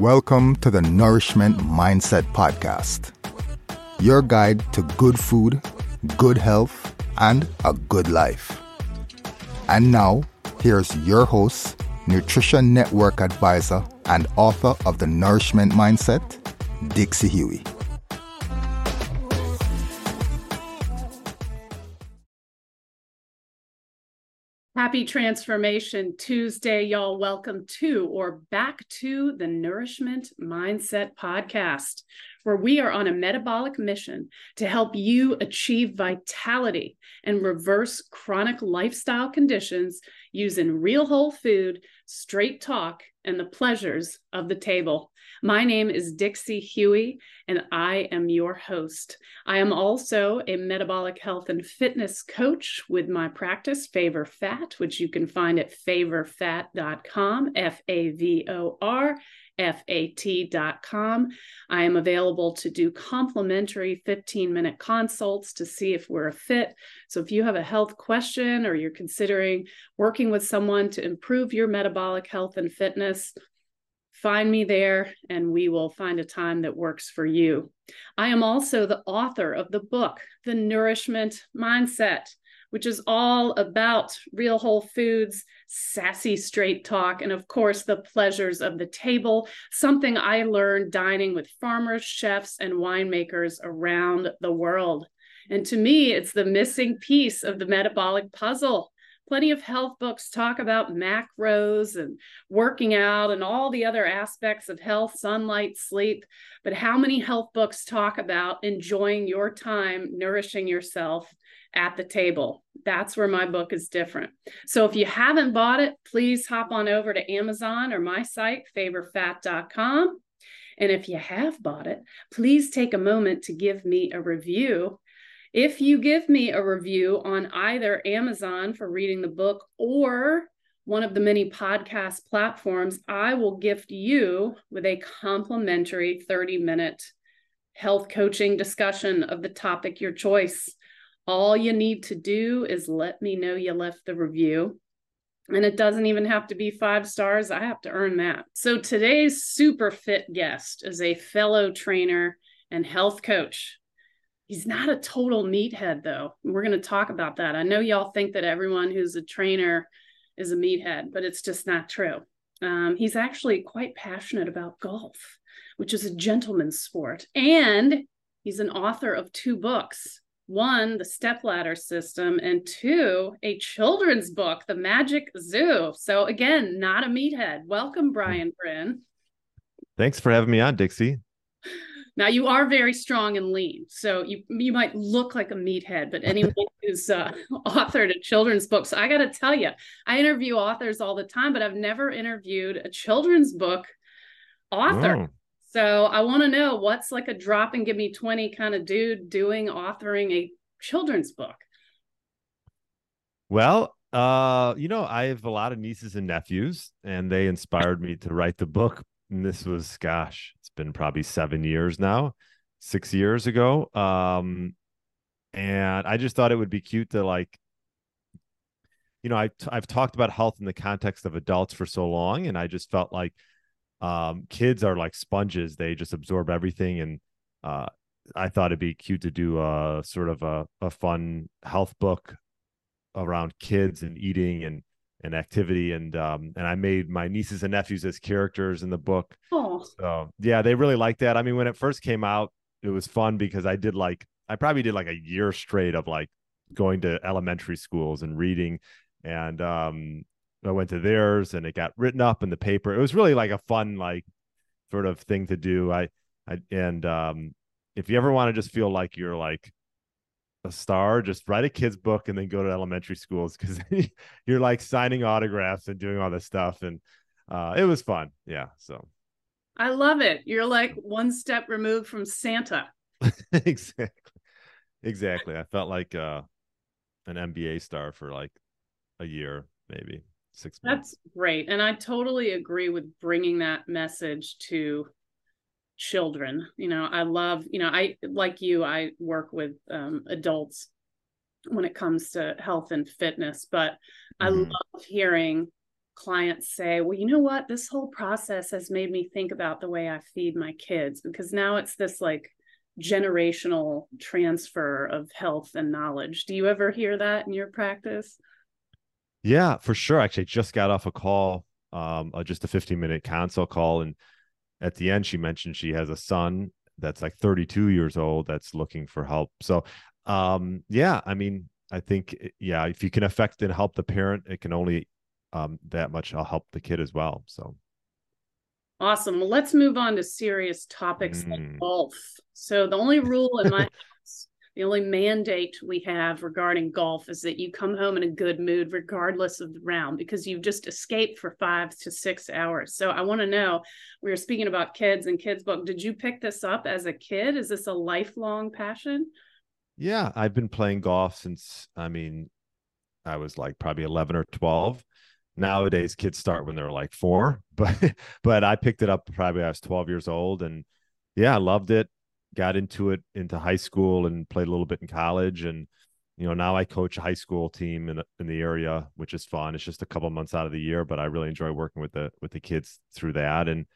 Welcome to the Nourishment Mindset Podcast, your guide to good food, good health, and a good life. And now, here's your host, Nutrition Network advisor and author of The Nourishment Mindset, Dixie Huey. Happy Transformation Tuesday, y'all. Welcome to or back to the Nourishment Mindset Podcast, where we are on a metabolic mission to help you achieve vitality and reverse chronic lifestyle conditions using real whole food, straight talk, and the pleasures of the table. My name is Dixie Huey, and I am your host. I am also a metabolic health and fitness coach with my practice, Favor Fat, which you can find at favorfat.com, F A V O R fat.com. I am available to do complimentary 15 minute consults to see if we're a fit. So, if you have a health question or you're considering working with someone to improve your metabolic health and fitness, find me there and we will find a time that works for you. I am also the author of the book, The Nourishment Mindset, which is all about real whole foods, sassy straight talk, and of course, the pleasures of the table, something I learned dining with farmers, chefs, and winemakers around the world. And to me, it's the missing piece of the metabolic puzzle plenty of health books talk about macros and working out and all the other aspects of health, sunlight, sleep. But how many health books talk about enjoying your time, nourishing yourself at the table? That's where my book is different. So if you haven't bought it, please hop on over to Amazon or my site, favorfat.com. And if you have bought it, please take a moment to give me a review if you give me a review on either Amazon for reading the book or one of the many podcast platforms, I will gift you with a complimentary 30 minute health coaching discussion of the topic your choice. All you need to do is let me know you left the review. And it doesn't even have to be five stars. I have to earn that. So today's super fit guest is a fellow trainer and health coach He's not a total meathead, though. We're going to talk about that. I know y'all think that everyone who's a trainer is a meathead, but it's just not true. Um, he's actually quite passionate about golf, which is a gentleman's sport. And he's an author of two books one, The Stepladder System, and two, a children's book, The Magic Zoo. So, again, not a meathead. Welcome, Brian Gryn. Thanks for having me on, Dixie. Now you are very strong and lean, so you you might look like a meathead, but anyone who's uh, authored a children's book, so I got to tell you, I interview authors all the time, but I've never interviewed a children's book author. Oh. So I want to know what's like a drop and give me 20 kind of dude doing authoring a children's book. Well, uh, you know, I have a lot of nieces and nephews, and they inspired me to write the book. And this was, gosh, it's been probably seven years now, six years ago. Um, and I just thought it would be cute to like, you know, I I've talked about health in the context of adults for so long, and I just felt like um, kids are like sponges; they just absorb everything. And uh, I thought it'd be cute to do a sort of a, a fun health book around kids and eating and and activity and um and I made my nieces and nephews as characters in the book. Oh. So yeah, they really liked that. I mean, when it first came out, it was fun because I did like I probably did like a year straight of like going to elementary schools and reading and um I went to theirs and it got written up in the paper. It was really like a fun like sort of thing to do. I I and um if you ever want to just feel like you're like a star, just write a kid's book and then go to elementary schools because you're like signing autographs and doing all this stuff. And uh, it was fun. Yeah. So I love it. You're like one step removed from Santa. exactly. Exactly. I felt like uh, an NBA star for like a year, maybe six months. That's great. And I totally agree with bringing that message to children you know i love you know i like you i work with um, adults when it comes to health and fitness but mm-hmm. i love hearing clients say, well, you know what? This whole process has made me think about the way I feed my kids because now it's this like generational transfer of health and knowledge. Do you ever hear that in your practice? Yeah, for sure. Actually, I just got off a call, um, uh, just a 15 minute consult call. And at the end, she mentioned she has a son that's like 32 years old that's looking for help. So, um, yeah, I mean, I think, eh, yeah, if you can affect and help the parent, it can only um, that much I'll help the kid as well. So awesome. Well, let's move on to serious topics mm. like golf. So the only rule in my the only mandate we have regarding golf is that you come home in a good mood regardless of the round because you've just escaped for five to six hours. So I want to know, we were speaking about kids and kids book. Did you pick this up as a kid? Is this a lifelong passion? Yeah, I've been playing golf since I mean I was like probably 11 or 12 nowadays kids start when they're like four but but i picked it up probably i was 12 years old and yeah i loved it got into it into high school and played a little bit in college. And you know now i coach a high school team in, in the area which is fun. It's just a couple months out of the year but i really enjoy working with the with the kids through that. And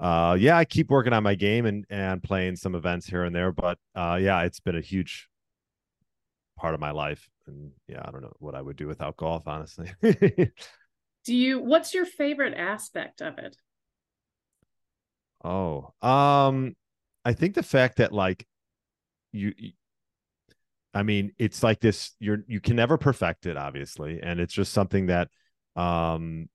uh yeah i keep working on my game and and playing some events here and there but uh yeah it's been a huge part of my life. And yeah i don't know what i would do without golf honestly. Do you what's your favorite aspect of it? Oh um i think the fact that like you i mean it's like this you're you can never perfect it obviously and it's just something that um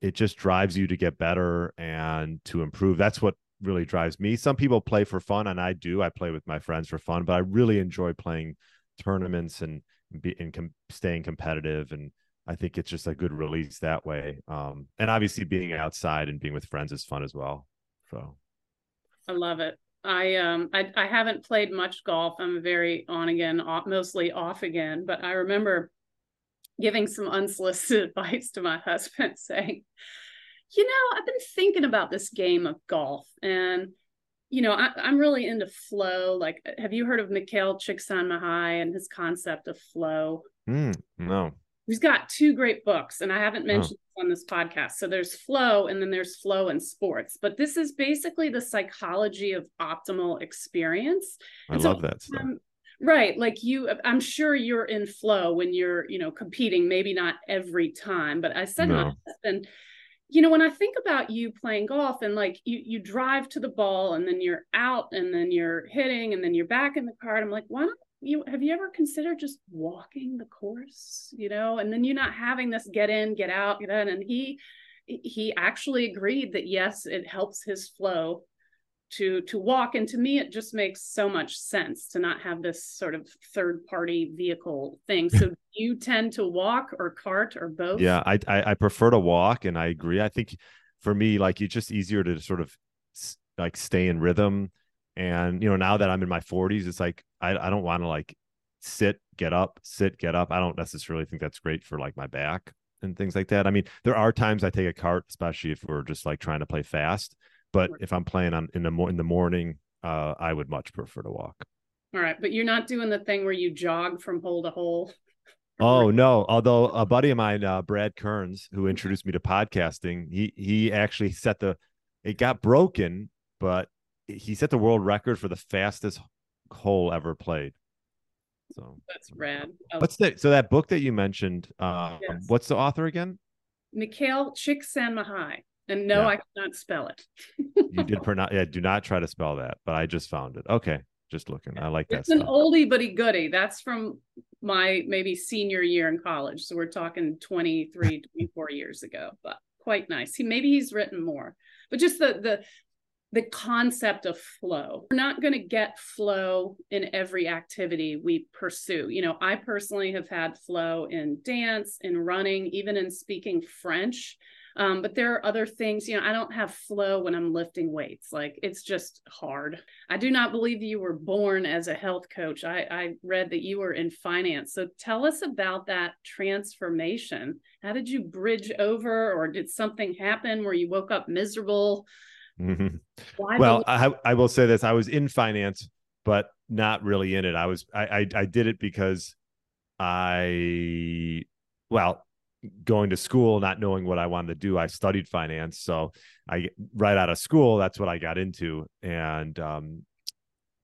it just drives you to get better and to improve that's what really drives me some people play for fun and i do i play with my friends for fun but i really enjoy playing tournaments and be and com- staying competitive and I think it's just a good release that way. Um, and obviously being outside and being with friends is fun as well. So I love it. I um I, I haven't played much golf. I'm very on again, off, mostly off again. But I remember giving some unsolicited advice to my husband, saying, "You know, I've been thinking about this game of golf, and you know, I, am really into flow. Like, have you heard of Mikhail Csikszentmihalyi and his concept of flow? Mm, no he's got two great books and i haven't mentioned oh. on this podcast so there's flow and then there's flow in sports but this is basically the psychology of optimal experience i and love so, that stuff. Um, right like you i'm sure you're in flow when you're you know competing maybe not every time but i said no. and you know when i think about you playing golf and like you you drive to the ball and then you're out and then you're hitting and then you're back in the cart i'm like why not you have you ever considered just walking the course you know and then you not having this get in get out get in and he he actually agreed that yes it helps his flow to to walk. And to me it just makes so much sense to not have this sort of third party vehicle thing. So you tend to walk or cart or both? Yeah I, I i prefer to walk and i agree. I think for me like it's just easier to sort of like stay in rhythm and you know, now that I'm in my 40s, it's like I, I don't want to like sit, get up, sit, get up. I don't necessarily think that's great for like my back and things like that. I mean, there are times I take a cart, especially if we're just like trying to play fast. But if I'm playing on in the in the morning, uh, I would much prefer to walk. All right, but you're not doing the thing where you jog from hole to hole. Oh no! Although a buddy of mine, uh, Brad Kearns, who introduced me to podcasting, he he actually set the it got broken, but he set the world record for the fastest hole ever played. So that's rad. What's that? So that book that you mentioned, uh, yes. what's the author again? Mikhail Csikszentmihalyi. And no, yeah. I cannot spell it. you did pronounce. Yeah, do not try to spell that. But I just found it. Okay, just looking. I like that. It's an oldie but a goodie. That's from my maybe senior year in college. So we're talking 23, 24 years ago. But quite nice. He maybe he's written more. But just the the the concept of flow. We're not going to get flow in every activity we pursue. You know, I personally have had flow in dance, in running, even in speaking French. Um, but there are other things, you know, I don't have flow when I'm lifting weights. Like it's just hard. I do not believe you were born as a health coach. I, I read that you were in finance. So tell us about that transformation. How did you bridge over, or did something happen where you woke up miserable? Mm-hmm. Well, I, I will say this: I was in finance, but not really in it. I was I, I I did it because I well going to school not knowing what I wanted to do. I studied finance, so I right out of school that's what I got into, and um,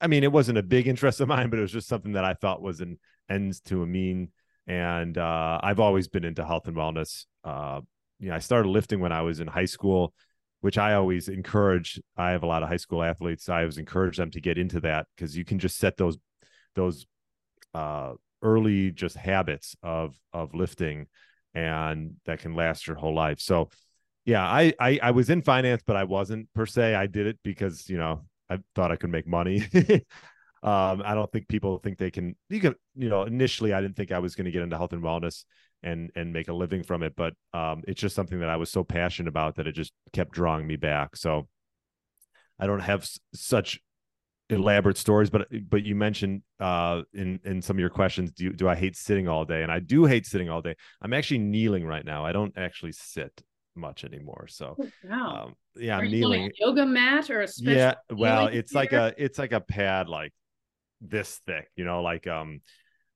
I mean it wasn't a big interest of mine, but it was just something that I thought was an ends to a mean. And uh, I've always been into health and wellness. Uh, you know, I started lifting when I was in high school, which I always encourage. I have a lot of high school athletes. I always encourage them to get into that because you can just set those those uh, early just habits of of lifting and that can last your whole life so yeah I, I i was in finance but i wasn't per se i did it because you know i thought i could make money um i don't think people think they can you can you know initially i didn't think i was going to get into health and wellness and and make a living from it but um it's just something that i was so passionate about that it just kept drawing me back. So i don't have s- such elaborate stories but but you mentioned uh in in some of your questions do you, do I hate sitting all day? And I do hate sitting all day. I'm actually kneeling right now. I don't actually sit much anymore. So Oh, wow. um yeah Are I'm kneeling. yoga mat or a special yeah well it's like a it's like a pad like this thick you know like um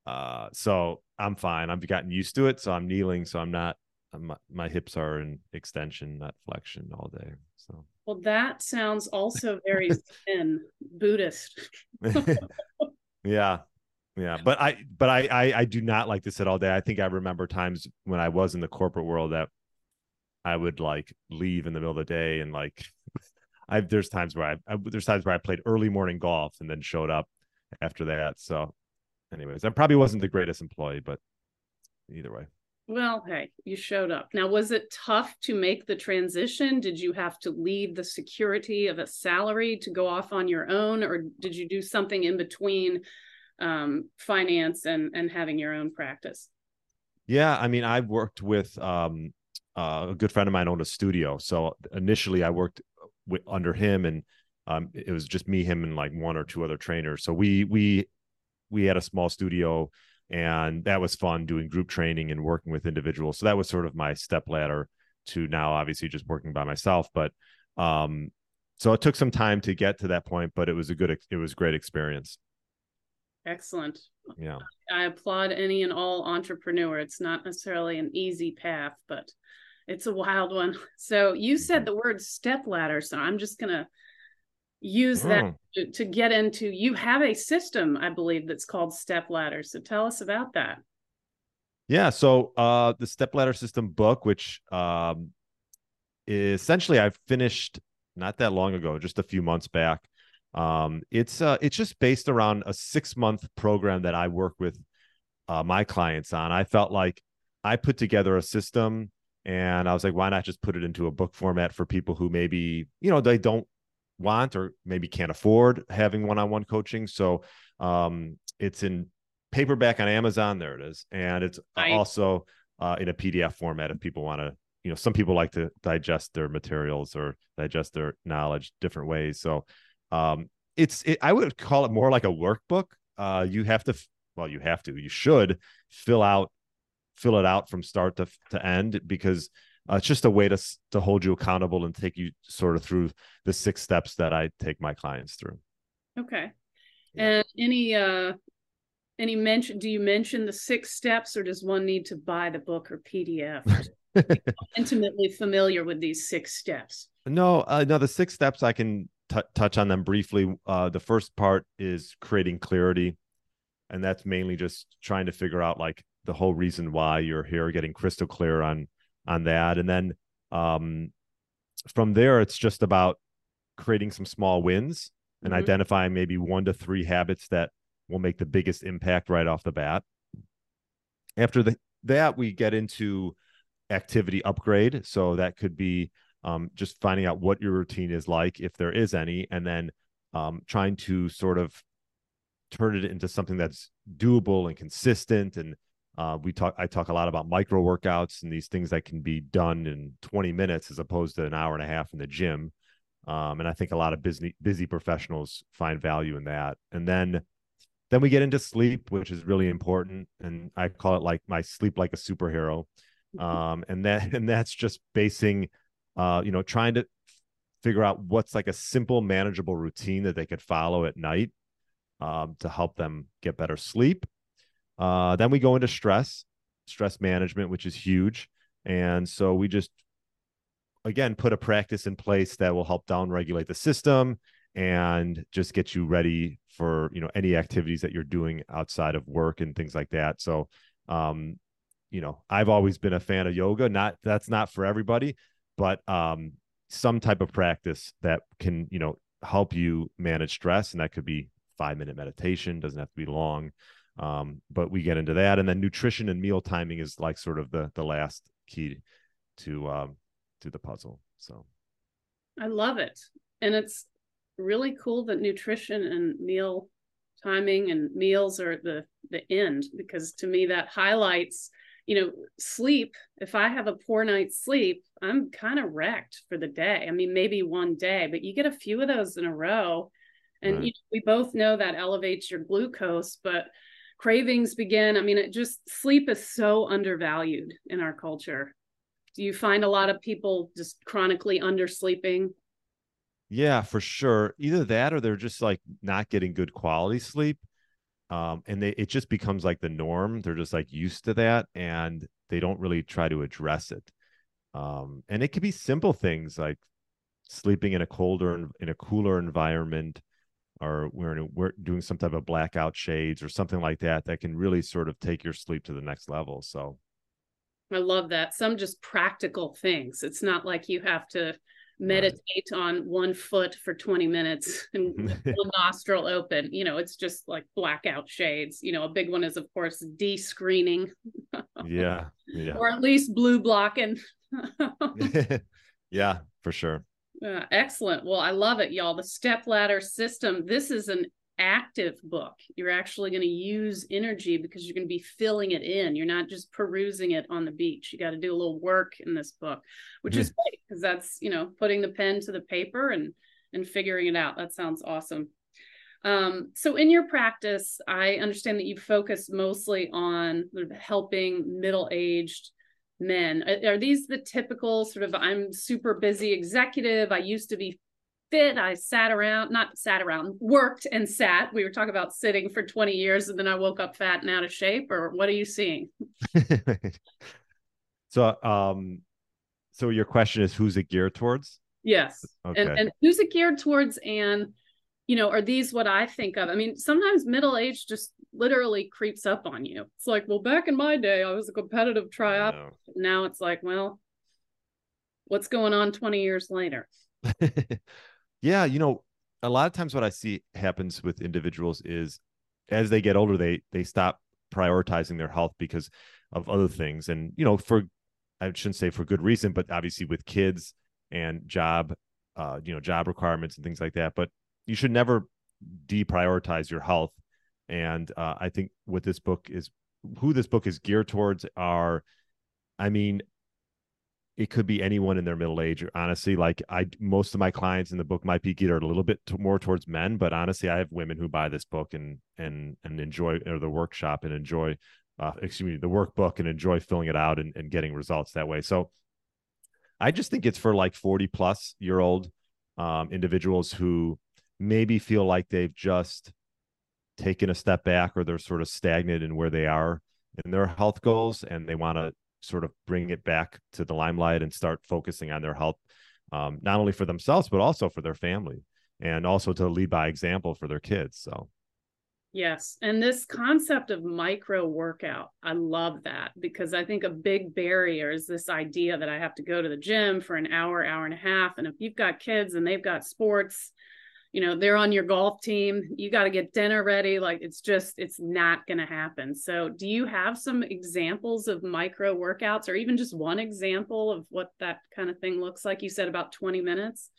uh so I'm fine. I've gotten used to it so I'm kneeling so I'm not uh, my, my hips are in extension not flexion all day so. Well, that sounds also very Zen Buddhist. yeah yeah but i but I, I i do not like to sit all day. I think i remember times when i was in the corporate world that i would like leave in the middle of the day and like i there's times where I, I there's times where i played early morning golf and then showed up after that so anyways i probably wasn't the greatest employee but either way Well, hey, you showed up. Now, was it tough to make the transition? Did you have to leave the security of a salary to go off on your own, or did you do something in between um, finance and and having your own practice? Yeah, I mean, I worked with um, uh, a good friend of mine owned a studio. So initially, I worked with, under him, and um, it was just me, him, and like one or two other trainers. So we we we had a small studio, and that was fun doing group training and working with individuals. So that was sort of my step ladder to now, obviously, just working by myself. But um, so it took some time to get to that point, but it was a good, it was a great experience. Excellent. Yeah. I applaud any and all entrepreneur. It's not necessarily an easy path, but it's a wild one. So you said the word step ladder, so I'm just gonna use that Oh. to, to get into. You have a system, I believe, that's called step ladder. So tell us about that. Yeah. So uh the step ladder system book, which um essentially I finished not that long ago, just a few months back. Um it's uh it's just based around a six month program that I work with uh my clients on. I felt like I put together a system and I was like, why not just put it into a book format for people who maybe, you know, they don't want or maybe can't afford having one-on-one coaching. So um it's in paperback on Amazon. There it is, and it's Nice. also uh, in a PDF format if people want to. You know, some people like to digest their materials or digest their knowledge different ways. So, um, it's it, I would call it more like a workbook. Uh, you have to, well, you have to, you should fill out, fill it out from start to to end because uh, it's just a way to to hold you accountable and take you sort of through the six steps that I take my clients through. Okay. And any uh any mention do you mention the six steps or does one need to buy the book or PDF? Intimately familiar with these six steps. No, uh, no. The six steps I can t- touch on them briefly. Uh, the first part is creating clarity, and that's mainly just trying to figure out like the whole reason why you're here, getting crystal clear on on that, and then um, from there it's just about creating some small wins and Mhm. identifying maybe one to three habits that will make the biggest impact right off the bat. After the, that, we get into activity upgrade. So that could be um, just finding out what your routine is like, if there is any, and then um, trying to sort of turn it into something that's doable and consistent. And uh, we talk, I talk a lot about micro workouts and these things that can be done in 20 minutes as opposed to an hour and a half in the gym. Um, and I think a lot of busy busy professionals find value in that. And then then we get into sleep, which is really important, and I call it like my sleep like a superhero. Um, and that and that's just basing, uh, you know, trying to figure out what's like a simple, manageable routine that they could follow at night um, to help them get better sleep. Uh, then we go into stress, stress management, which is huge. And so we just again put a practice in place that will help down regulate the system and just get you ready for you know any activities that you're doing outside of work and things like that. So um you know i've always been a fan of yoga. Not that's not for everybody but um some type of practice that can you know help you manage stress. And that could be five minute meditation doesn't have to be long um but we get into that and then nutrition and meal timing is like sort of the the last key to um to the puzzle so. I love it and it's really cool that nutrition and meal timing and meals are the the end because to me that highlights you know sleep. If i have a poor night's sleep i'm kind of wrecked for the day. I mean maybe one day but you get a few of those in a row and right. you know, we both know that elevates your glucose but cravings begin i mean it just sleep is so undervalued in our culture do you find a lot of people just chronically undersleeping yeah, for sure. Either that or they're just like not getting good quality sleep. Um, and they it just becomes like the norm. They're just like used to that and they don't really try to address it. Um, and it could be simple things like sleeping in a colder in a cooler environment or we're, we're doing some type of blackout shades or something like that that can really sort of take your sleep to the next level. So I love that. Some just practical things. It's not like you have to meditate right. on one foot for 20 minutes and one nostril open you know it's just like blackout shades you know a big one is of course de-screening yeah yeah or at least blue blocking yeah for sure uh, excellent well i love it y'all the step ladder system this is an active book. You're actually going to use energy because you're going to be filling it in. You're not just perusing it on the beach. You got to do a little work in this book, which is great because that's, you know, putting the pen to the paper and and figuring it out. That sounds awesome. Um, so in your practice, I understand that you focus mostly on helping middle-aged men. Are these the typical sort of I'm super busy executive? I used to be fit. I sat around, not sat around, worked and sat. We were talking about sitting for 20 years and then I woke up fat and out of shape, or what are you seeing? so, um, so your question is who's it geared towards? Yes. Okay. And, and who's it geared towards? And, you know, are these what I think of? I mean, sometimes middle age just literally creeps up on you. It's like, well, back in my day, I was a competitive triathlete. Now it's like, well, what's going on 20 years later? Yeah, you know, a lot of times what I see happens with individuals is as they get older, they they stop prioritizing their health because of other things. And, you know, for I shouldn't say for good reason, but obviously with kids and job, uh, you know, job requirements and things like that. But you should never deprioritize your health. And uh, I think what this book is, who this book is geared towards are, I mean, it could be anyone in their middle age. Honestly, like I, most of my clients in the book might be geared a little bit more towards men, but honestly, I have women who buy this book and and and enjoy or the workshop and enjoy, uh, excuse me, the workbook and enjoy filling it out and, and getting results that way. So, I just think it's for like forty plus year old um, individuals who maybe feel like they've just taken a step back or they're sort of stagnant in where they are in their health goals and they want to sort of bring it back to the limelight and start focusing on their health, um, not only for themselves but also for their family, and also to lead by example for their kids. So. Yes. And this concept of micro workout, I love that because I think a big barrier is this idea that I have to go to the gym for an hour, hour and a half. And if you've got kids and they've got sports, you know they're on your golf team you got to get dinner ready like it's just it's not going to happen. So do you have some examples of micro workouts or even just one example of what that kind of thing looks like? You said about 20 minutes.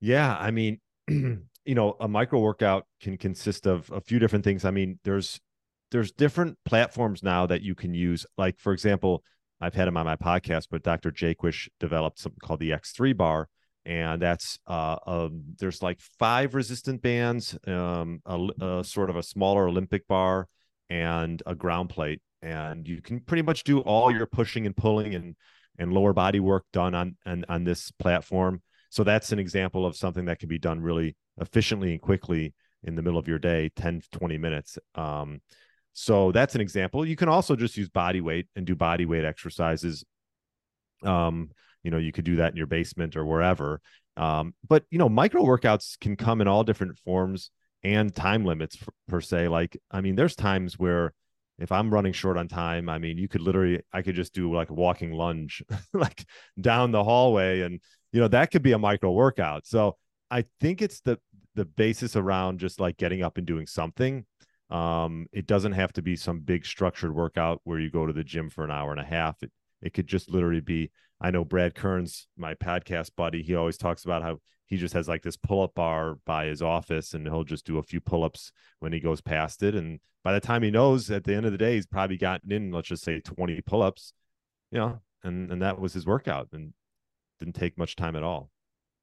Yeah i mean you know a micro workout can consist of a few different things. I mean there's there's different platforms now that you can use. Like for example i've had him on my podcast but dr jaquish developed something called the x3 bar and that's uh, um, there's like five resistant bands, um, a, a, sort of a smaller Olympic bar, and a ground plate, and you can pretty much do all your pushing and pulling and and lower body work done on on, on this platform. So that's an example of something that can be done really efficiently and quickly in the middle of your day, 10 20 minutes. Um, so that's an example. You can also just use body weight and do body weight exercises Um, you know, you could do that in your basement or wherever. Um, but you know, micro workouts can come in all different forms and time limits per se. Like, I mean, there's times where if I'm running short on time, I mean, you could literally, I could just do like a walking lunge, like down the hallway, and you know that could be a micro workout. So I think it's the the basis around just like getting up and doing something. Um, it doesn't have to be some big structured workout where you go to the gym for an hour and a half. It it could just literally be. I know Brad Kearns, my podcast buddy, he always talks about how he just has like this pull up bar by his office and he'll just do a few pull ups when he goes past it. And by the time he knows at the end of the day, he's probably gotten in, let's just say 20 pull ups, you know, and, and that was his workout and didn't take much time at all.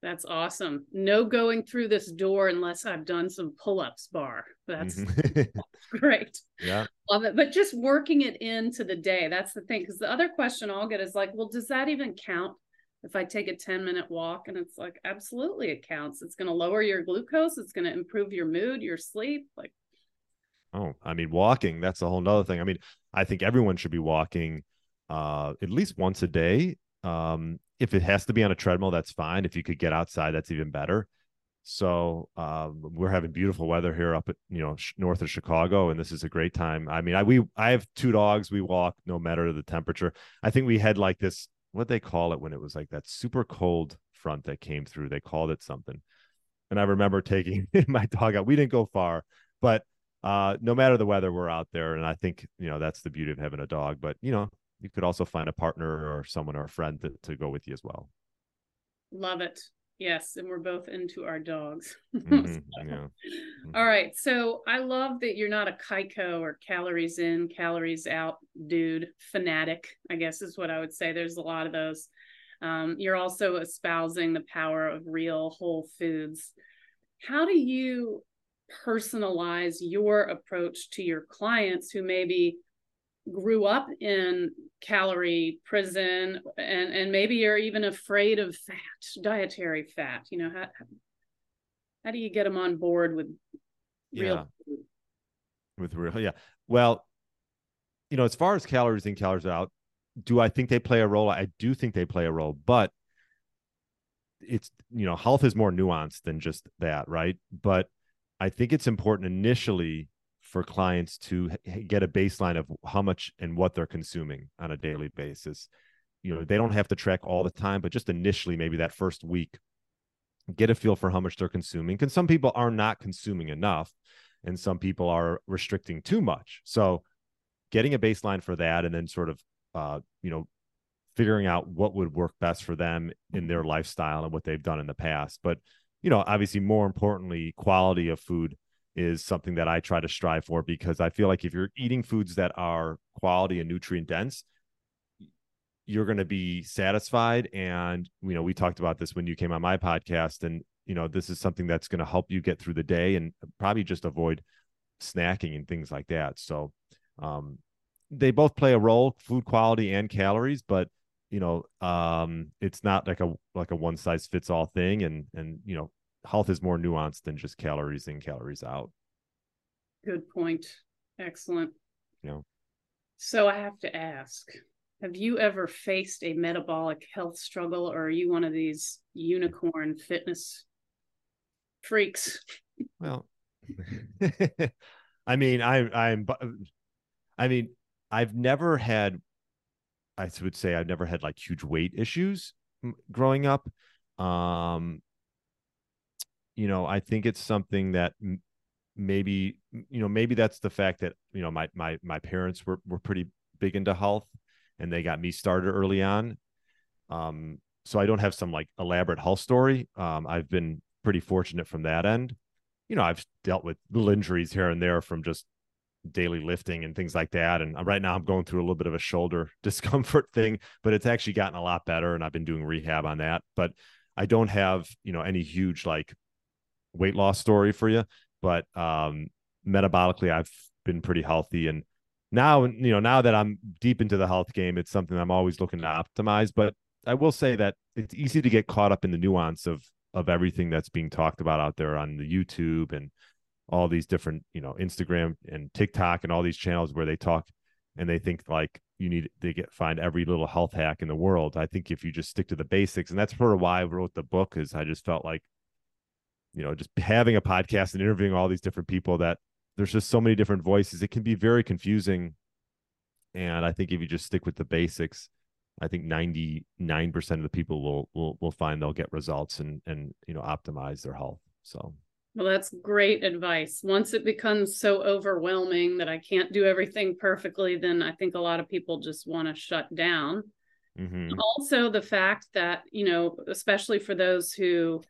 That's awesome. No going through this door unless I've done some pull-ups bar. That's mm-hmm. great. Yeah. Love it. But just working it into the day. That's the thing. Because the other question I'll get is like, well, does that even count if I take a 10 minute walk? And it's like, absolutely it counts. It's going to lower your glucose. It's going to improve your mood, your sleep. Like, oh, I mean, walking, that's a whole nother thing. I mean, I think everyone should be walking uh, at least once a day. Um, if it has to be on a treadmill, that's fine. If you could get outside, that's even better. So um, we're having beautiful weather here up at you know sh- north of Chicago, and this is a great time. I mean, I we I have two dogs. We walk no matter the temperature. I think we had like this what they call it when it was like that super cold front that came through. They called it something, and I remember taking my dog out. We didn't go far, but uh, no matter the weather, we're out there, and I think you know that's the beauty of having a dog. But you know, you could also find a partner or someone or a friend to, to go with you as well. Love it. Yes, and we're both into our dogs. Mm-hmm, so. yeah. mm-hmm. All right. So I love that you're not a CICO or calories in, calories out dude, fanatic, I guess is what I would say. There's a lot of those. Um, you're also espousing the power of real whole foods. How do you personalize your approach to your clients who maybe grew up in calorie prison and and maybe you're even afraid of fat dietary fat you know how how do you get them on board with real yeah. food? with real yeah well you know as far as calories in calories out do i think they play a role i do think they play a role but it's you know health is more nuanced than just that right but i think it's important initially for clients to get a baseline of how much and what they're consuming on a daily basis. You know, they don't have to track all the time, but just initially, maybe that first week, get a feel for how much they're consuming. Because some people are not consuming enough, and some people are restricting too much. So, getting a baseline for that, and then sort of, uh, you know, figuring out what would work best for them in their lifestyle and what they've done in the past. But, you know, obviously, more importantly, quality of food is something that I try to strive for because I feel like if you're eating foods that are quality and nutrient dense, you're going to be satisfied. And, you know, we talked about this when you came on my podcast, and, you know, this is something that's going to help you get through the day and probably just avoid snacking and things like that. So, um, they both play a role, food quality and calories, but you know, um, it's not like a like a one size fits all thing. And and you know, health is more nuanced than just calories in, calories out. Good point. Excellent. You know. So I have to ask, have you ever faced a metabolic health struggle or are you one of these unicorn fitness freaks? Well, I mean, I I'm I mean, I've never had I would say I've never had like huge weight issues growing up. Um you know, I think it's something that maybe you know maybe that's the fact that you know my my my parents were were pretty big into health and they got me started early on. Um, so I don't have some like elaborate health story. Um, I've been pretty fortunate from that end. You know, I've dealt with little injuries here and there from just daily lifting and things like that. And right now I'm going through a little bit of a shoulder discomfort thing, but it's actually gotten a lot better and I've been doing rehab on that. But I don't have, you know, any huge like weight loss story for you, but um, metabolically, I've been pretty healthy. And now, you know, now that I'm deep into the health game, it's something I'm always looking to optimize. But I will say that it's easy to get caught up in the nuance of of everything that's being talked about out there on the YouTube and all these different, you know, Instagram and TikTok and all these channels where they talk and they think like you need they get find every little health hack in the world. I think if you just stick to the basics, and that's sort of why I wrote the book, is I just felt like, you know, just having a podcast and interviewing all these different people that there's just so many different voices. It can be very confusing. And I think if you just stick with the basics, I think 99% of the people will will will find they'll get results and and you know optimize their health. So well, that's great advice. Once it becomes so overwhelming that I can't do everything perfectly, then I think a lot of people just want to shut down. Mm-hmm. Also, the fact that, you know, especially for those who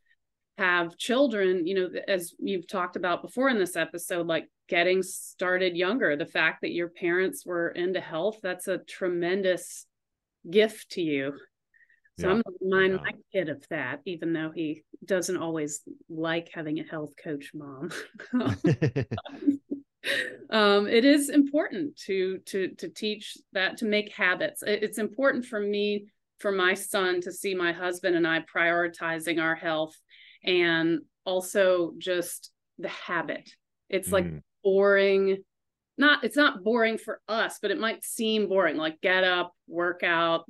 have children, you know, as you've talked about before in this episode, like getting started younger, the fact that your parents were into health, that's a tremendous gift to you. So yeah. I'm going to remind yeah. my kid of that, even though he doesn't always like having a health coach mom. um, it is important to to to teach that to make habits. It's important for me for my son to see my husband and I prioritizing our health and also just the habit. It's like mm. boring. Not it's not boring for us, but it might seem boring. Like get up, work out,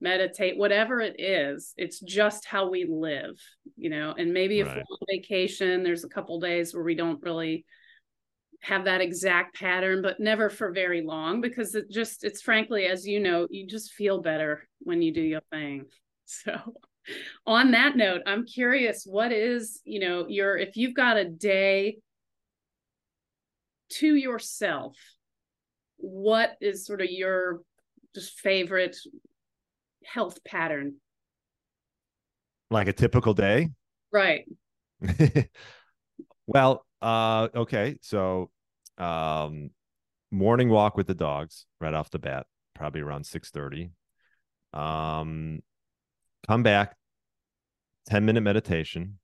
meditate, whatever it is, it's just how we live, you know. And maybe if we're on vacation, there's a couple days where we don't really have that exact pattern, but never for very long because it just, it's frankly, as you know, you just feel better when you do your thing. So, on that note, I'm curious what is, you know, your, if you've got a day to yourself, what is sort of your just favorite health pattern? Like a typical day? Right. well, uh okay, so um morning walk with the dogs right off the bat, probably around 6:30. Um come back 10 minute meditation.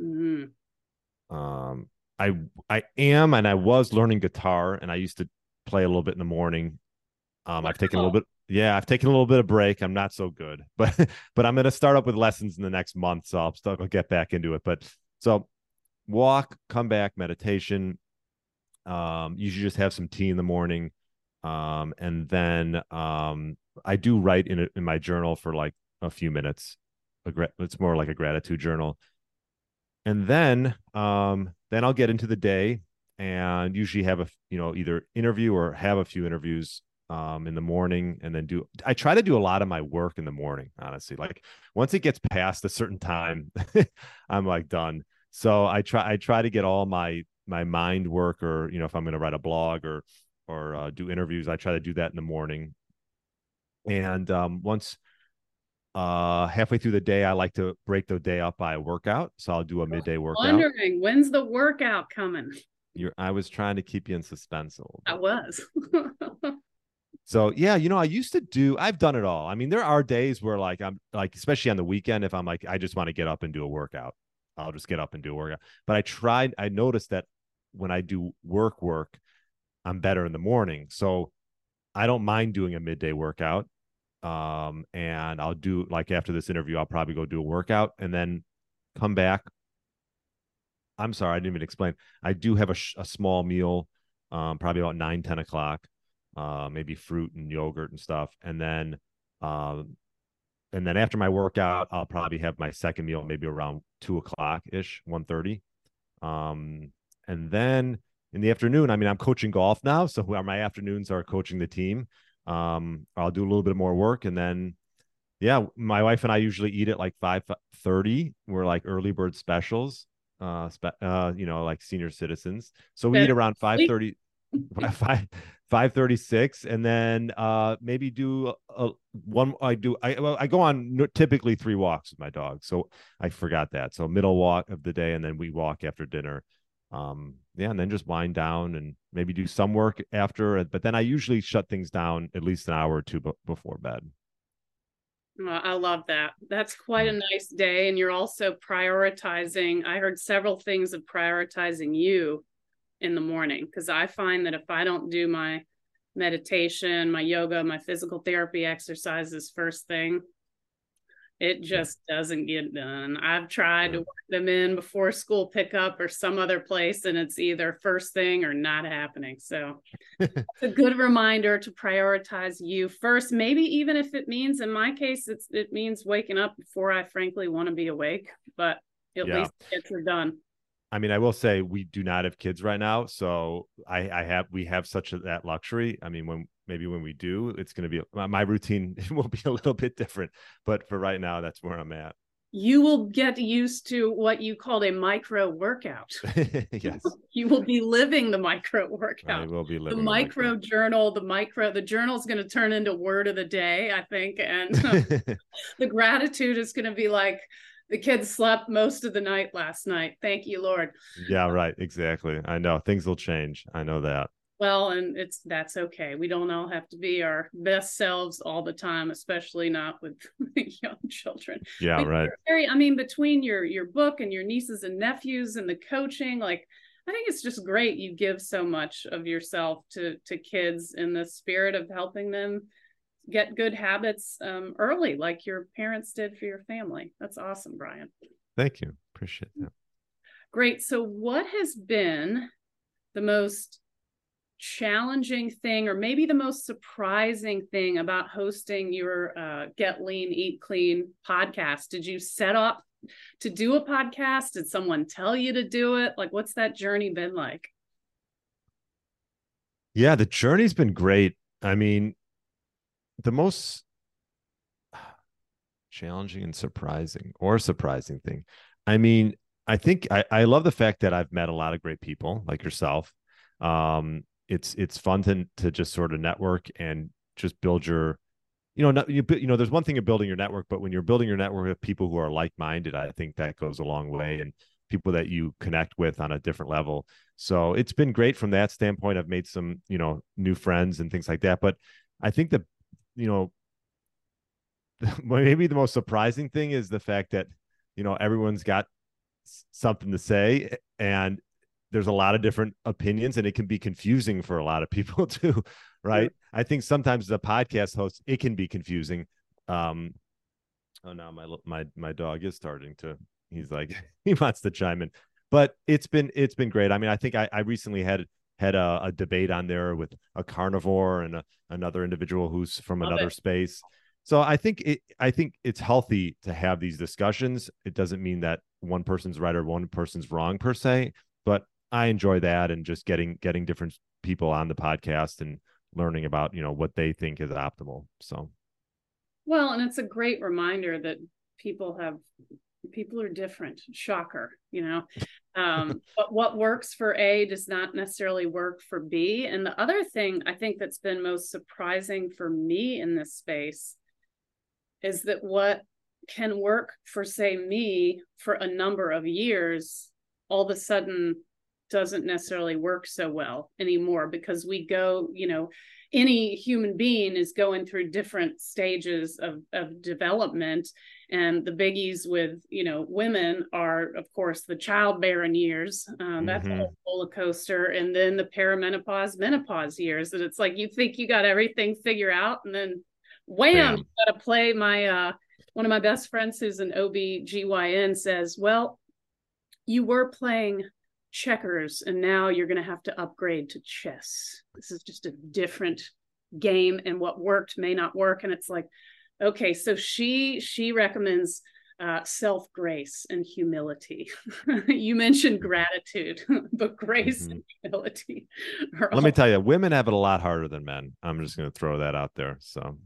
Mm-hmm. Um I I am and I was learning guitar and I used to play a little bit in the morning. Um, I've taken a little bit yeah, I've taken a little bit of break. I'm not so good, but but I'm going to start up with lessons in the next month, so I'll still get back into it. But so walk, come back, meditation. Um, you should just have some tea in the morning, um, and then um, I do write in a, in my journal for like a few minutes. It's more like a gratitude journal, and then um, then I'll get into the day and usually have a you know either interview or have a few interviews um, in the morning and then do I try to do a lot of my work in the morning, honestly. Like once it gets past a certain time, I'm like done. So I try I try to get all my my mind work or you know if I'm going to write a blog or or uh, do interviews, I try to do that in the morning. And um, once uh halfway through the day i like to break the day up by a workout so i'll do a midday workout wondering when's the workout coming you're i was trying to keep you in suspense i was So yeah, you know, I used to do. I've done it all. I mean, there are days where like I'm like, especially on the weekend, if I'm like, I just want to get up and do a workout, I'll just get up and do a workout. But I tried. I noticed that when I do work work, I'm better in the morning. So I don't mind doing a midday workout. Um, and I'll do like after this interview, I'll probably go do a workout and then come back. I'm sorry, I didn't even explain. I do have a, sh- a small meal, um, probably about nine, 10 o'clock uh, maybe fruit and yogurt and stuff, and then um, and then after my workout, I'll probably have my second meal maybe around two o'clock ish, one thirty, um, and then in the afternoon, I mean, I'm coaching golf now, so my afternoons are coaching the team. Um, I'll do a little bit more work, and then yeah, my wife and I usually eat at like five thirty. We're like early bird specials, uh, spe- uh, you know, like senior citizens. So we eat around five thirty. five 536 and then uh maybe do a, a, one i do i well, i go on typically three walks with my dog so i forgot that so middle walk of the day and then we walk after dinner um yeah and then just wind down and maybe do some work after but then i usually shut things down at least an hour or two b- before bed Well, I love that. That's quite a mm. nice day. And you're also prioritizing. I heard several things of prioritizing you in the morning because I find that if I don't do my meditation, my yoga, my physical therapy exercises first thing, it just doesn't get done. I've tried to work them in before school pickup or some other place, and it's either first thing or not happening. So it's a good reminder to prioritize you first. Maybe even if it means, in my case, it's it means waking up before I frankly want to be awake, but at yeah. least are done. I mean, I will say we do not have kids right now, so I, I have we have such a, that luxury. I mean, when maybe when we do, it's going to be my, my routine will be a little bit different, but for right now, that's where I'm at. You will get used to what you called a micro workout. yes, you will be living the micro workout. I will be living the micro, micro journal. The micro the journal is going to turn into word of the day, I think, and the gratitude is going to be like the kids slept most of the night last night. Thank you, Lord. Yeah, right. Exactly. I know things will change. I know that. Well, and it's that's okay. We don't all have to be our best selves all the time, especially not with young children. Yeah, but right. Very, I mean, between your your book and your nieces and nephews and the coaching, like I think it's just great you give so much of yourself to to kids in the spirit of helping them get good habits um, early, like your parents did for your family. That's awesome, Brian. Thank you. Appreciate that. Great. So, what has been the most challenging thing, or maybe the most surprising thing about hosting your uh, Get Lean, Eat Clean podcast? Did you set up to do a podcast? Did someone tell you to do it? Like, what's that journey been like? Yeah, the journey's been great. I mean, the most challenging and surprising or surprising thing. I mean, I think I, I love the fact that I've met a lot of great people like yourself. Um, it's it's fun to to just sort of network and just build your, you know, not, you you know, there's one thing of building your network, but when you're building your network with people who are like minded, I think that goes a long way and people that you connect with on a different level. So it's been great from that standpoint. I've made some you know new friends and things like that, but I think the you know, maybe the most surprising thing is the fact that, you know, everyone's got something to say and there's a lot of different opinions and it can be confusing for a lot of people too right? Yeah. i think sometimes as a podcast host it can be confusing um oh now my my my dog is starting to he's like he wants to chime in. But it's been it's been great. I mean i think i, I recently had had a, a debate on there with a carnivore and a, another individual who's from Love another it. space. So I think it I think it's healthy to have these discussions. It doesn't mean that one person's right or one person's wrong per se, but I enjoy that and just getting getting different people on the podcast and learning about, you know, what they think is optimal. So well, and it's a great reminder that people have people are different shocker you know um, but what works for a does not necessarily work for b. And the other thing i think that's been most surprising for me in this space is that what can work for say me for a number of years all of a sudden doesn't necessarily work so well anymore because we go you know any human being is going through different stages of, of development. And the biggies with you know women are of course the childbearing years um, that's mm-hmm. a roller coaster. And then the perimenopause menopause years. And it's like you think you got everything figured out and then wham you got to play. My uh one of my best friends who's an OB/GYN says well you were playing checkers and now you're going to have to upgrade to chess this is just a different game and what worked may not work and it's like okay so she she recommends uh, self grace and humility. you mentioned gratitude, but grace mm-hmm. and humility. Let all... me tell you, women have it a lot harder than men. I'm just going to throw that out there. So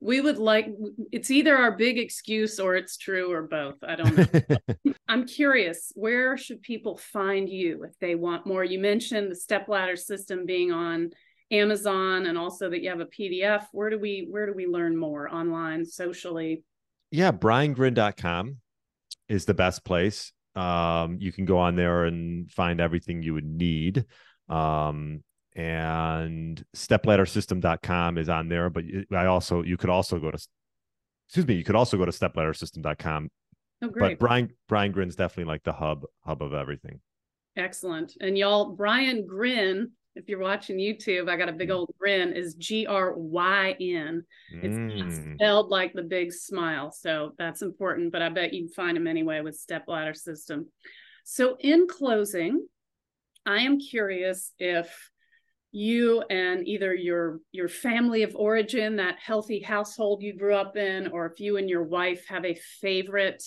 we would like it's either our big excuse or it's true or both. I don't know. I'm curious, where should people find you if they want more? You mentioned the step ladder system being on Amazon and also that you have a PDF. Where do we where do we learn more online, socially? Yeah, briangryn.com is the best place. Um, you can go on there and find everything you would need. Um, and stepladdersystem.com is on there, but I also you could also go to excuse me, you could also go to stepladdersystem.com. Oh, great. But Brian Brian Gryn's definitely like the hub hub of everything. Excellent. And y'all, Brian Gryn if you're watching YouTube, I got a big old grin, is G R Y N. It's Mm. spelled like the big smile. So that's important, but I bet you can find him anyway with step ladder system. So in closing, I am curious if you and either your your family of origin, that healthy household you grew up in, or if you and your wife have a favorite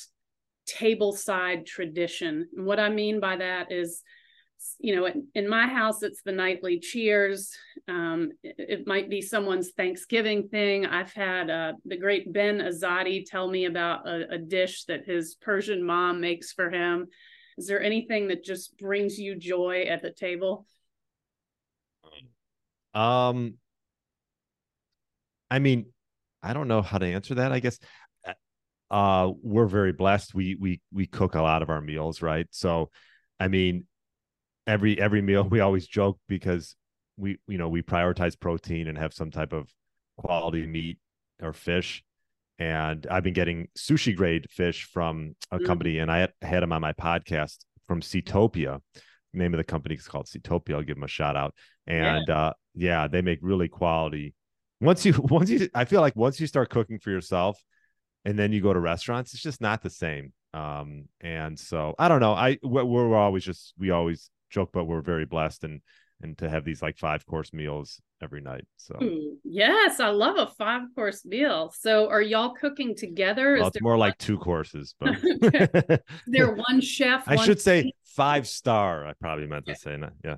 tableside tradition. And what I mean by that is you know, in, in, my house, it's the nightly cheers. Um, it, it, might be someone's Thanksgiving thing. I've had uh, the great Ben Azadi tell me about a, a, dish that his Persian mom makes for him. Is there anything that just brings you joy at the table? Um, I mean, I don't know how to answer that. I guess uh, we're very blessed. We we we cook a lot of our meals, right? So, I mean, every every meal we always joke because we you know we prioritize protein and have some type of quality meat or fish and i've been getting sushi grade fish from a mm. company and i had, had them on my podcast from Seatopia. The name of the company is called Seatopia. I'll give them a shout out. And yeah. uh yeah, they make really quality. Once you once you I feel like once you start cooking for yourself and then you go to restaurants, it's just not the same. Um and so I don't know. I we're, we're always just we always joke, but we're very blessed and and to have these like five course meals every night. So Ooh, yes, I love a five course meal. So are y'all cooking together? Well, it's more one... like two courses, but there one chef. I should say five star. I probably meant to say that. Yeah.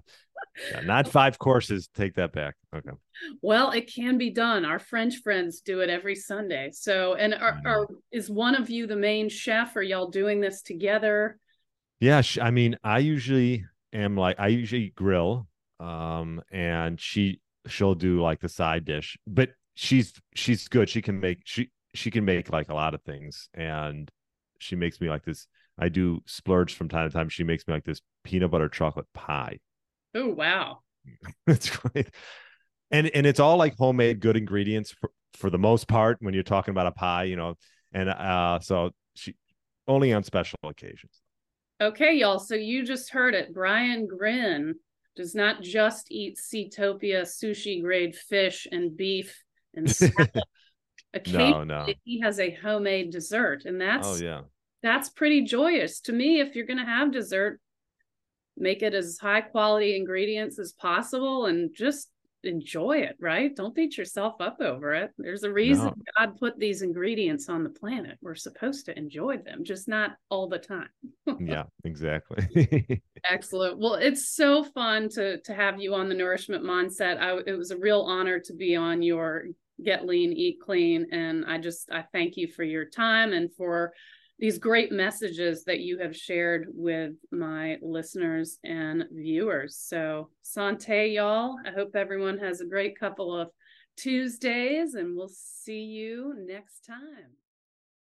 yeah. Not five courses. Take that back. Okay. Well, it can be done. Our French friends do it every Sunday. So, and are, are is one of you the main chef? Are y'all doing this together? Yeah, I mean, I usually am like I usually grill, um, and she she'll do like the side dish, but she's she's good. She can make she she can make like a lot of things, and she makes me like this. I do splurge from time to time. She makes me like this peanut butter chocolate pie. Oh wow, that's great, and and it's all like homemade, good ingredients for for the most part. When you're talking about a pie, you know, and uh, so she only on special occasions. Okay, y'all. So you just heard it. Brian Gryn does not just eat Seatopia sushi grade fish and beef and salad. Occasionally, no, no. he has a homemade dessert, and that's oh yeah, that's pretty joyous to me. If you're going to have dessert, make it as high quality ingredients as possible, and just enjoy it, right? Don't beat yourself up over it. There's a reason no. God put these ingredients on the planet. We're supposed to enjoy them, just not all the time. yeah, exactly. Excellent. Well, it's so fun to to have you on the nourishment mindset. I, it was a real honor to be on your Get Lean, Eat Clean, and I just I thank you for your time and for these great messages that you have shared with my listeners and viewers. So, Sante, y'all. I hope everyone has a great couple of Tuesdays, and we'll see you next time.